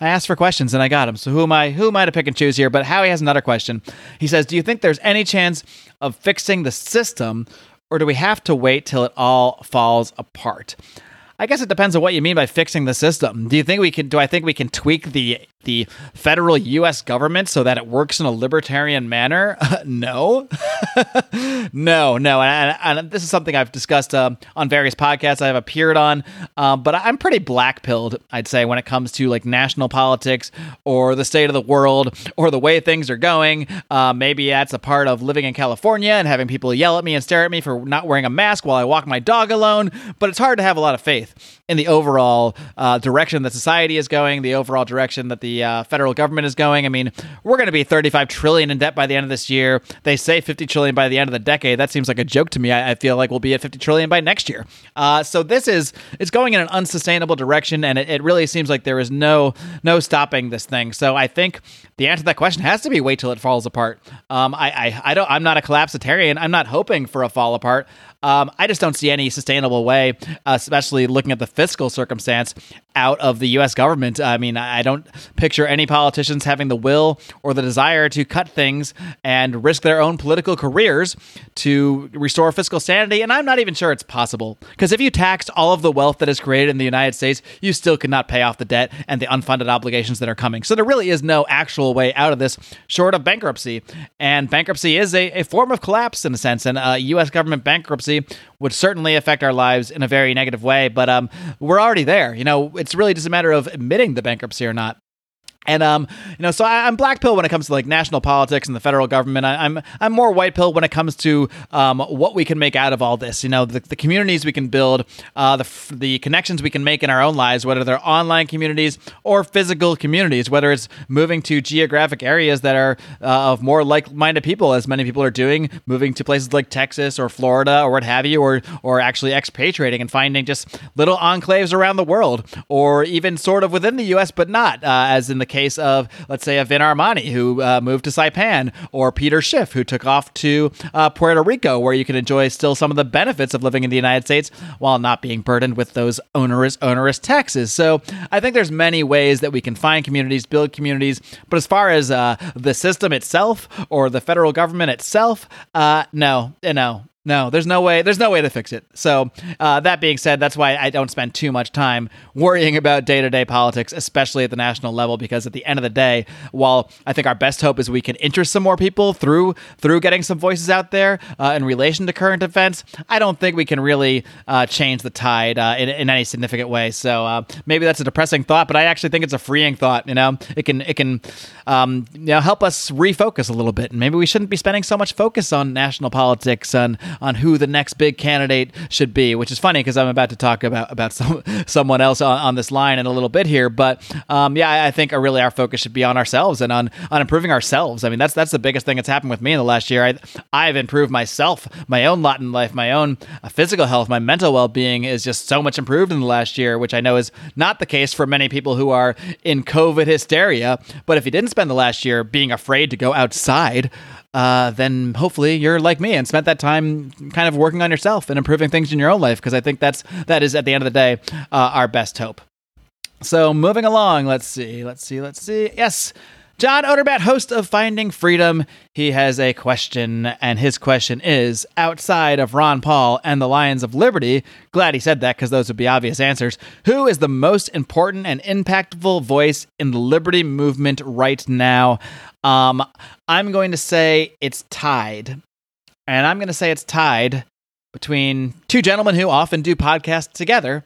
I asked for questions and I got them. So who am I? Who am I to pick and choose here? But Howie has another question. He says, "Do you think there's any chance of fixing the system, or do we have to wait till it all falls apart?" I guess it depends on what you mean by fixing the system. Do you think we can? Do I think we can tweak the the federal U.S. government so that it works in a libertarian manner? no, no, no. And, and, this is something I've discussed uh, on various podcasts I've appeared on. Um, but I'm pretty black pilled, I'd say, when it comes to like national politics or the state of the world or the way things are going. Uh, maybe that's a part of living in California and having people yell at me and stare at me for not wearing a mask while I walk my dog alone. But it's hard to have a lot of faith in the overall uh, direction that society is going, the overall direction that the uh, federal government is going. I mean, we're going to be 35 trillion in debt by the end of this year. They say 50 trillion by the end of the decade. That seems like a joke to me. I, I feel like we'll be at 50 trillion by next year. Uh, so this is it's going in an unsustainable direction, and it, it really seems like there is no no stopping this thing. So I think the answer to that question has to be wait till it falls apart. Um, I, I I don't I'm not a collapsitarian. I'm not hoping for a fall apart. Um, I just don't see any sustainable way, especially looking at the fiscal circumstance out of the U.S. government. I mean, I don't picture any politicians having the will or the desire to cut things and risk their own political careers to restore fiscal sanity. And I'm not even sure it's possible. Because if you taxed all of the wealth that is created in the United States, you still could not pay off the debt and the unfunded obligations that are coming. So there really is no actual way out of this short of bankruptcy. And bankruptcy is a, a form of collapse in a sense. And uh, U.S. government bankruptcy would certainly affect our lives in a very negative way. But um, we're already there. You know, it's really just a matter of admitting the bankruptcy or not. And um, you know, so I, am black pill when it comes to like national politics and the federal government. I, am I'm, I'm more white pill when it comes to um, what we can make out of all this. You know, the, the communities we can build, uh, the the connections we can make in our own lives, whether they're online communities or physical communities, whether it's moving to geographic areas that are uh, of more like-minded people, as many people are doing, moving to places like Texas or Florida or what have you, or or actually expatriating and finding just little enclaves around the world, or even sort of within the U.S. but not, uh, as in the case of, let's say, a Vin Armani who uh, moved to Saipan, or Peter Schiff who took off to uh, Puerto Rico, where you can enjoy still some of the benefits of living in the United States while not being burdened with those onerous, onerous taxes. So I think there's many ways that we can find communities, build communities. But as far as uh, the system itself or the federal government itself, uh, no, no, no, there's no way. There's no way to fix it. So uh, that being said, that's why I don't spend too much time worrying about day-to-day politics, especially at the national level, because at the end of the day, while I think our best hope is we can interest some more people through through getting some voices out there uh, in relation to current events, I don't think we can really uh, change the tide uh, in, in, any significant way. So uh, maybe that's a depressing thought, but I actually think it's a freeing thought. You know, it can it can um, you know help us refocus a little bit, and maybe we shouldn't be spending so much focus on national politics and on who the next big candidate should be, which is funny because I'm about to talk about about some, someone else on, on this line in a little bit here. But um, yeah, I think really our focus should be on ourselves and on on improving ourselves. I mean, that's that's the biggest thing that's happened with me in the last year. I I've improved myself, my own lot in life, my own uh, physical health, my mental well being is just so much improved in the last year, which I know is not the case for many people who are in COVID hysteria. But if you didn't spend the last year being afraid to go outside, uh, then hopefully you're like me and spent that time kind of working on yourself and improving things in your own life because I think that's that is at the end of the day uh, our best hope. So moving along, let's see, let's see, let's see. Yes, John Oderbat, host of Finding Freedom, he has a question, and his question is outside of Ron Paul and the Lions of Liberty. Glad he said that because those would be obvious answers. Who is the most important and impactful voice in the liberty movement right now? Um, I'm going to say it's tied, and I'm going to say it's tied between two gentlemen who often do podcasts together.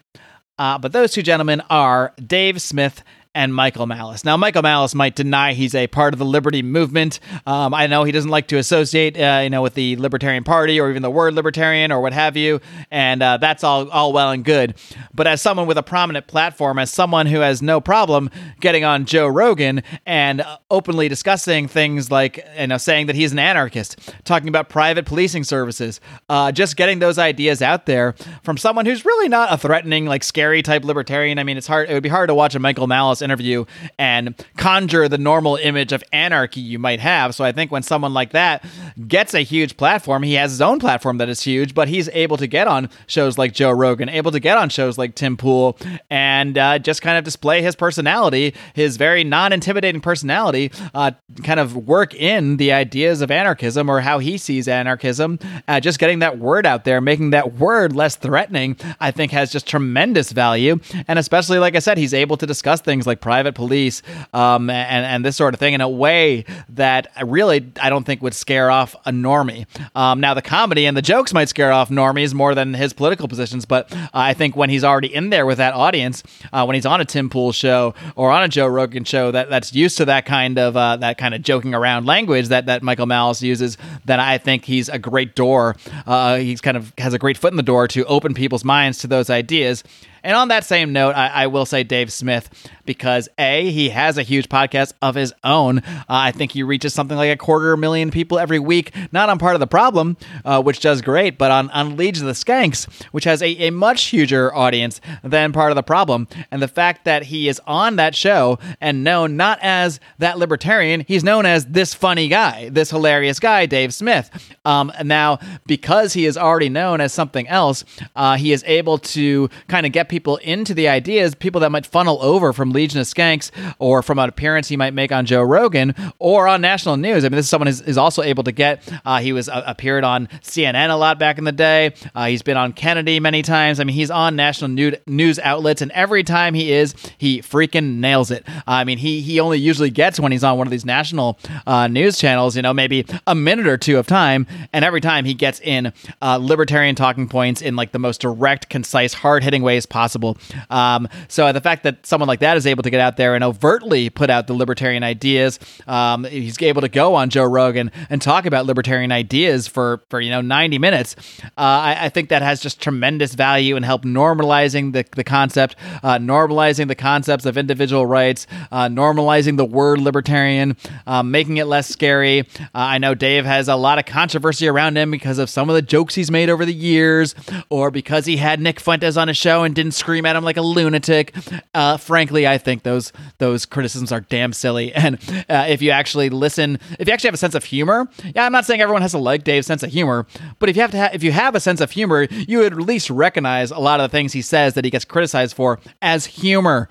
Uh, but those two gentlemen are Dave Smith and Michael Malice. Now, Michael Malice might deny he's a part of the liberty movement. Um, I know he doesn't like to associate, uh, you know, with the Libertarian Party or even the word libertarian or what have you, and uh, that's all all well and good. But as someone with a prominent platform, as someone who has no problem getting on Joe Rogan and uh, openly discussing things like, you know, saying that he's an anarchist, talking about private policing services, uh, just getting those ideas out there from someone who's really not a threatening, like scary type libertarian. I mean, it's hard. It would be hard to watch a Michael Malice interview and conjure the normal image of anarchy you might have. So I think when someone like that gets a huge platform, he has his own platform that is huge, but he's able to get on shows like Joe Rogan, able to get on shows like Tim Pool, and uh, just kind of display his personality, his very non intimidating personality, uh, kind of work in the ideas of anarchism or how he sees anarchism. Uh, just getting that word out there, making that word less threatening, I think has just tremendous value. And especially, like I said, he's able to discuss things like private police um, and, and this sort of thing in a way that really I don't think would scare off a normie. Um, now, the comedy and the jokes might scare off normies more than his political positions, but I think when he's already in there with that audience, uh, when he's on a Tim Pool show or on a Joe Rogan show that, that's used to that kind of uh, that kind of joking around language that, that Michael Malice uses, then I think he's a great door. Uh, he's kind of has a great foot in the door to open people's minds to those ideas. And on that same note, I, I, will say Dave Smith because A, he has a huge podcast of his own. Uh, I think he reaches something like a quarter million people every week, not on Part of the Problem, uh, which does great, but on, on Legion of the Skanks, which has a, a much huger audience than Part of the Problem. And the fact that he is on that show and known not as that libertarian, he's known as this funny guy, this hilarious guy, Dave Smith. Um, now, because he is already known as something else, uh, he is able to kind of get people into the ideas, people that might funnel over from Legion of Skanks or from an appearance he might make on Joe Rogan or on national news. I mean, this is someone who is also able to get. Uh, he was uh, appeared on CNN a lot back in the day. Uh, he's been on Kennedy many times. I mean, he's on national news outlets, and every time he is, he freaking nails it. I mean, he he only usually gets when he's on one of these national uh, news channels, you know, maybe a minute or two of time, and every time he gets in uh, libertarian talking points in like the most direct, concise, hard hitting ways possible possible. Um, so the fact that someone like that is able to get out there and overtly put out the libertarian ideas, um, he's able to go on Joe Rogan and talk about libertarian ideas for for you know 90 minutes. Uh, I, I, think that has just tremendous value and help normalizing the the concept, uh, normalizing the concepts of individual rights, uh, normalizing the word libertarian, um, making it less scary. Uh, I know Dave has a lot of controversy around him because of some of the jokes he's made over the years, or because he had Nick Fuentes on his show and didn't and scream at him like a lunatic. Uh, frankly, I think those those criticisms are damn silly. And uh, if you actually listen, if you actually have a sense of humor, yeah, I'm not saying everyone has to like Dave's sense of humor, but if you have to, ha- if you have a sense of humor, you would at least recognize a lot of the things he says that he gets criticized for as humor.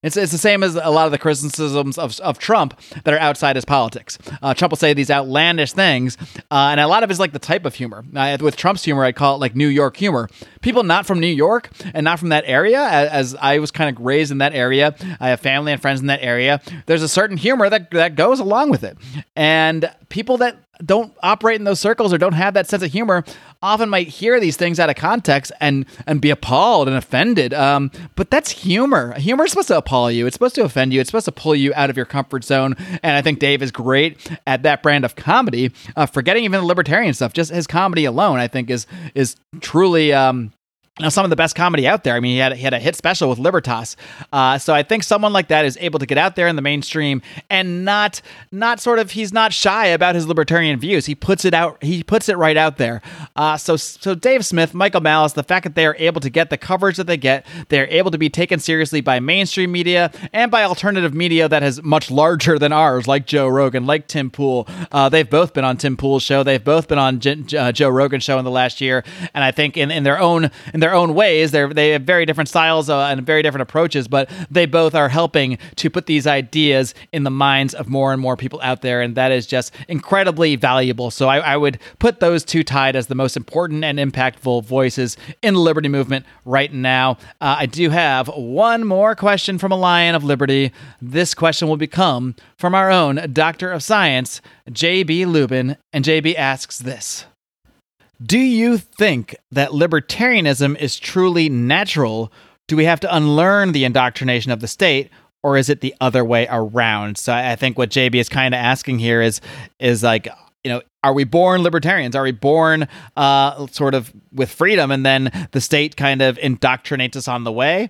It's, it's the same as a lot of the criticisms of, of Trump that are outside his politics. Uh, Trump will say these outlandish things, uh, and a lot of it is like the type of humor. Uh, with Trump's humor, I'd call it like New York humor. People not from New York and not from that area, as, as I was kind of raised in that area, I have family and friends in that area. There's a certain humor that that goes along with it, and people that don't operate in those circles or don't have that sense of humor often might hear these things out of context and and be appalled and offended. Um, but that's humor. Humor is supposed to appall you. It's supposed to offend you. It's supposed to pull you out of your comfort zone. And I think Dave is great at that brand of comedy. Uh, forgetting even the libertarian stuff, just his comedy alone, I think is is truly um, now, some of the best comedy out there. I mean, he had, he had a hit special with Libertas. Uh, so I think someone like that is able to get out there in the mainstream and not not sort of he's not shy about his libertarian views. He puts it out. He puts it right out there. Uh, so so Dave Smith, Michael Malice, the fact that they are able to get the coverage that they get, they are able to be taken seriously by mainstream media and by alternative media that is much larger than ours, like Joe Rogan, like Tim Pool. Uh, they've both been on Tim Pool's show. They've both been on J- uh, Joe Rogan's show in the last year, and I think in, in their own in their their own ways. They're they have very different styles uh, and very different approaches, but they both are helping to put these ideas in the minds of more and more people out there, and that is just incredibly valuable. So I, I would put those two tied as the most important and impactful voices in the liberty movement right now. Uh, I do have one more question from a Lion of Liberty. This question will become from our own Doctor of Science, J.B. Lubin, and J.B. asks this. Do you think that libertarianism is truly natural? Do we have to unlearn the indoctrination of the state, or is it the other way around? So I think what JB is kind of asking here is is like you know are we born libertarians are we born uh, sort of with freedom and then the state kind of indoctrinates us on the way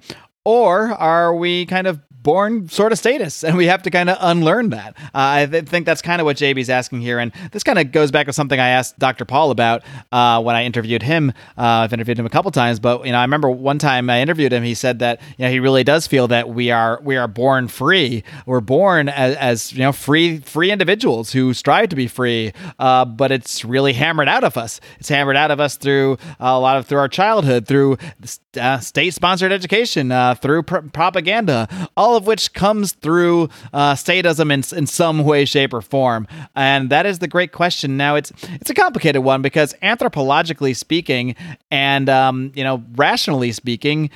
or are we kind of born sort of status and we have to kind of unlearn that? Uh, i th- think that's kind of what jb's asking here and this kind of goes back to something i asked dr paul about uh, when i interviewed him uh, i've interviewed him a couple times but you know i remember one time i interviewed him he said that you know he really does feel that we are we are born free. We're born as, as you know free free individuals who strive to be free uh, but it's really hammered out of us. It's hammered out of us through a lot of through our childhood through uh, state sponsored education uh, through pr- propaganda all of which comes through uh, statism in, in some way, shape, or form. And that is the great question. Now, it's it's a complicated one because anthropologically speaking, and um, you know, rationally speaking,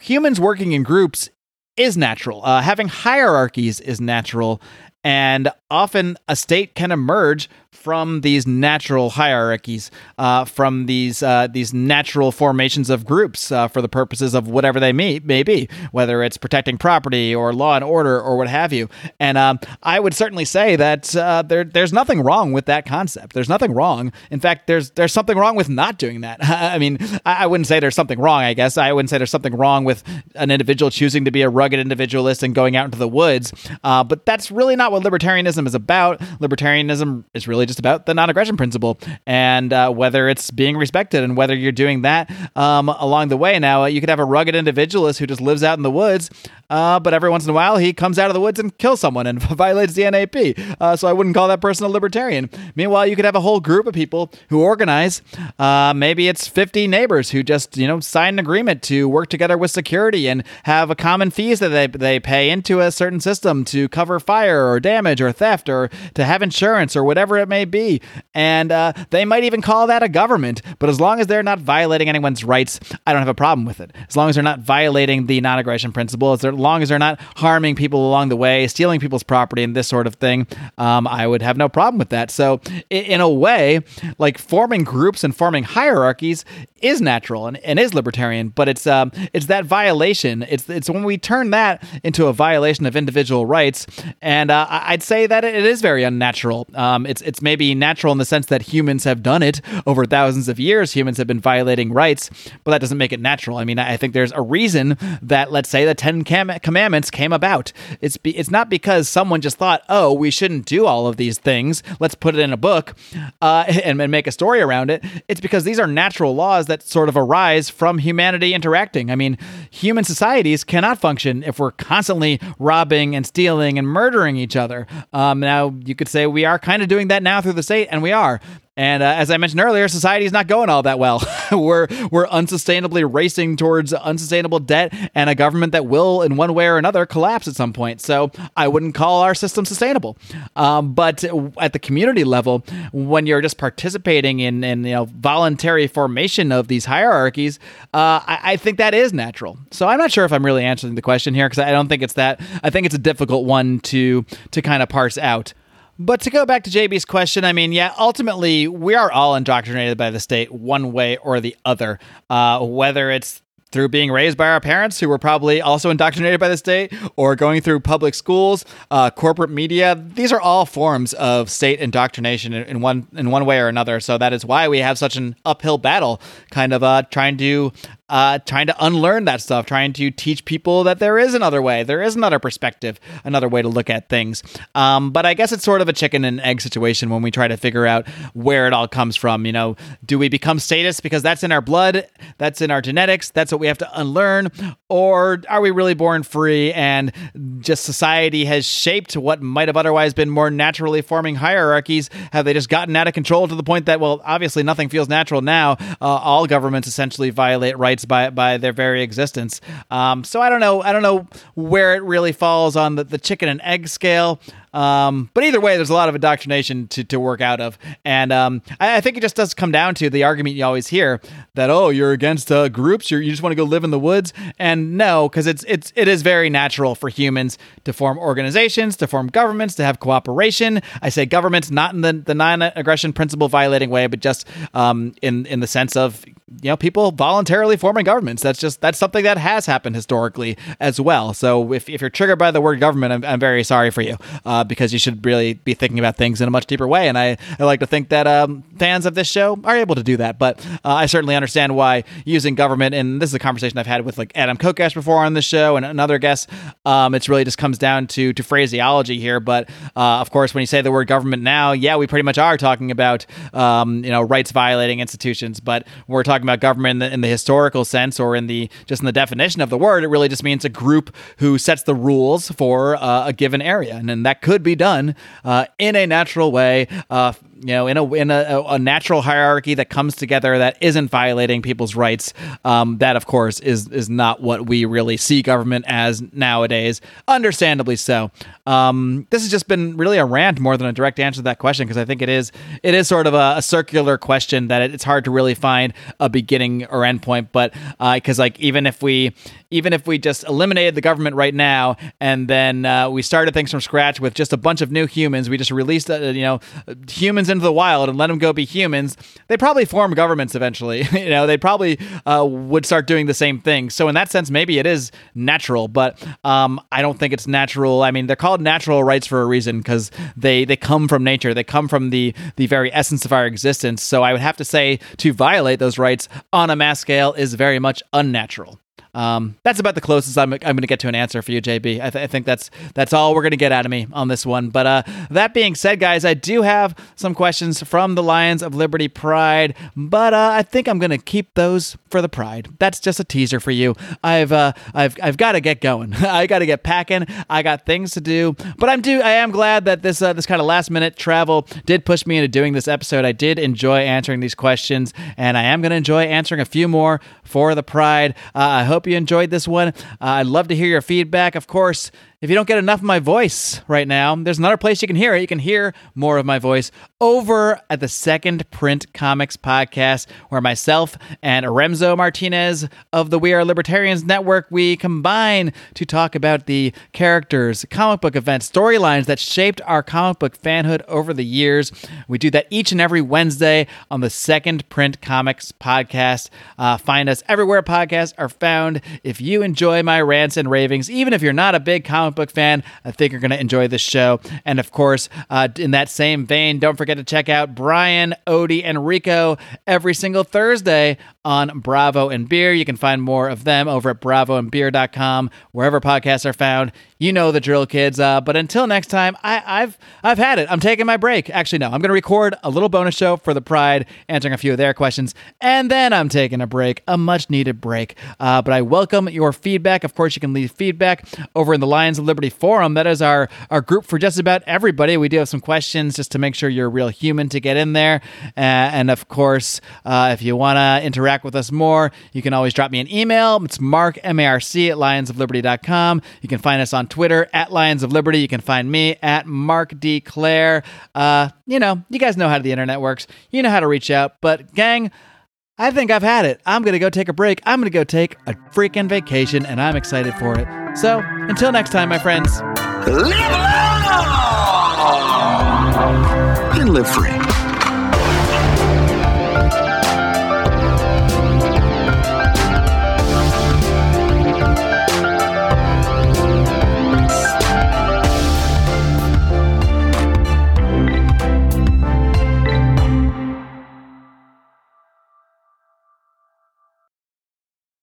humans working in groups is natural. Uh, having hierarchies is natural, and often a state can emerge from these natural hierarchies, uh, from these uh, these natural formations of groups uh, for the purposes of whatever they may, may be, whether it's protecting property or law and order or what have you. And um, I would certainly say that uh, there there's nothing wrong with that concept. There's nothing wrong. In fact, there's there's something wrong with not doing that. I mean, I, I wouldn't say there's something wrong. I guess I wouldn't say there's something wrong with an individual choosing to be a rugged individualist and going out into the woods. Uh, but that's really not what libertarianism is about. Libertarianism is really just about the non-aggression principle and uh, whether it's being respected and whether you're doing that um, along the way. Now you could have a rugged individualist who just lives out in the woods, uh, but every once in a while he comes out of the woods and kills someone and violates the NAP. Uh, so I wouldn't call that person a libertarian. Meanwhile, you could have a whole group of people who organize. Uh, maybe it's 50 neighbors who just you know sign an agreement to work together with security and have a common fees that they they pay into a certain system to cover fire or damage or theft or to have insurance or whatever it may be. And uh, they might even call that a government. But as long as they're not violating anyone's rights, I don't have a problem with it. As long as they're not violating the non aggression principle, as long as they're not harming people along the way, stealing people's property, and this sort of thing, um, I would have no problem with that. So, in a way, like forming groups and forming hierarchies is natural and, and is libertarian, but it's um, it's that violation. It's it's when we turn that into a violation of individual rights, and uh, I'd say that it is very unnatural. Um, it's it's maybe natural in the sense that humans have done it over thousands of years. Humans have been violating rights, but that doesn't make it natural. I mean, I think there's a reason that let's say the Ten Commandments came about. It's be, it's not because someone just thought, oh, we shouldn't do all of these things. Let's put it in a book uh, and, and make a story around it. It's because these are natural laws that sort of arise from humanity interacting. I mean, human societies cannot function if we're constantly robbing and stealing and murdering each other. Um, now, you could say we are kind of doing that now through the state, and we are. And uh, as I mentioned earlier, society is not going all that well. we're we're unsustainably racing towards unsustainable debt and a government that will, in one way or another, collapse at some point. So I wouldn't call our system sustainable. Um, but at the community level, when you're just participating in, in you know voluntary formation of these hierarchies, uh, I, I think that is natural. So I'm not sure if I'm really answering the question here because I don't think it's that. I think it's a difficult one to to kind of parse out. But to go back to JB's question, I mean, yeah, ultimately, we are all indoctrinated by the state one way or the other. Uh, whether it's through being raised by our parents who were probably also indoctrinated by the state or going through public schools uh, corporate media these are all forms of state indoctrination in, in, one in one way or another so that is why we have such an uphill battle kind of uh, trying to uh, trying to unlearn that stuff, trying to teach people that there is another way, there is another perspective, another way to look at things. Um, but I guess it's sort of a chicken and egg situation when we try to figure out where it all comes from. You know, do we become status because that's in our blood, that's in our genetics, that's what we have to unlearn, or are we really born free and just society has shaped what might have otherwise been more naturally forming hierarchies? Have they just gotten out of control to the point that, well, obviously nothing feels natural now? Uh, all governments essentially violate rights rights by by their very existence. Um, so I don't know. I don't know where it really falls on the, the chicken and egg scale. Um, but either way, there's a lot of indoctrination to, to work out of. And um, I, I, think it just does come down to the argument you always hear that, oh, you're against uh, groups, you're, you just want to go live in the woods. And no, because it's, it's, it is very natural for humans to form organizations, to form governments, to have cooperation. I say governments not in the, the non aggression principle violating way, but just um, in, in the sense of you know people voluntarily forming governments. That's just that's something that has happened historically as well. So if, if you're triggered by the word government i'm, I'm very sorry for you uh, because you should really be thinking about things in a much deeper way. And i, I like to think that um, fans of this show are able to do that. But uh, i certainly understand why using government and this is a conversation i've had with like adam kokesh before on the show and another guest. Um, it's really just comes down to to phraseology here. But uh, of course when you say the word government now yeah we pretty much are talking about um, you know rights violating institutions. But we're talking about government in the, in the, historical sense or in the just in the definition of the word, it really just means a group who sets the rules for uh, a given area, and, and that could be done uh, in a natural way. You know, in a in a, a, natural hierarchy that comes together that isn't violating people's rights. Um, that, of course, is is not what we really see government as nowadays. Understandably so. Um, this has just been really a rant more than a direct answer to that question because I think it is it is sort of a, a circular question that it, it's hard to really find a beginning or end point. But because uh, like even if we even if we just eliminated the government right now and then uh, we started things from scratch with just a bunch of new humans, we just released uh, you know humans into the wild and let them go be humans, they probably form governments eventually. you know, they probably uh, would start doing the same thing. So in that sense, maybe it is natural, but um, I don't think it's natural. I mean, they're called natural rights for a reason because they they come from nature. They come from the the very essence of our existence. So I would have to say to violate those rights on a mass scale is very much unnatural. Um, that's about the closest I'm, I'm going to get to an answer for you, JB. I, th- I think that's that's all we're going to get out of me on this one. But uh, that being said, guys, I do have some questions from the Lions of Liberty Pride, but uh, I think I'm going to keep those for the Pride. That's just a teaser for you. I've uh, I've I've got to get going. I got to get packing. I got things to do. But I'm do I am glad that this uh, this kind of last minute travel did push me into doing this episode. I did enjoy answering these questions, and I am going to enjoy answering a few more for the Pride. Uh, I hope you enjoyed this one. Uh, I'd love to hear your feedback. Of course, if you don't get enough of my voice right now, there's another place you can hear it. You can hear more of my voice over at the Second Print Comics podcast, where myself and Remzo Martinez of the We Are Libertarians Network we combine to talk about the characters, comic book events, storylines that shaped our comic book fanhood over the years. We do that each and every Wednesday on the Second Print Comics podcast. Uh, find us everywhere podcasts are found. If you enjoy my rants and ravings, even if you're not a big comic comic book fan, I think you're going to enjoy this show. And of course, uh, in that same vein, don't forget to check out Brian, Odie, and Rico every single Thursday on Bravo and Beer. You can find more of them over at bravoandbeer.com, wherever podcasts are found. You know the drill, kids. Uh, but until next time, I, have I've had it. I'm taking my break. Actually, no, I'm going to record a little bonus show for the Pride, answering a few of their questions, and then I'm taking a break, a much needed break. Uh, but I welcome your feedback. Of course, you can leave feedback over in the Lions of Liberty forum. That is our our group for just about everybody. We do have some questions just to make sure you're a real human to get in there. Uh, and of course, uh, if you want to interact with us more, you can always drop me an email. It's mark m a r c at lionsofliberty.com. You can find us on Twitter at Lions of Liberty. You can find me at Marc D. Clair. Uh, you know, you guys know how the internet works. You know how to reach out. But, gang, I think I've had it. I'm going to go take a break. I'm going to go take a freaking vacation, and I'm excited for it. So, until next time, my friends. Live and live free.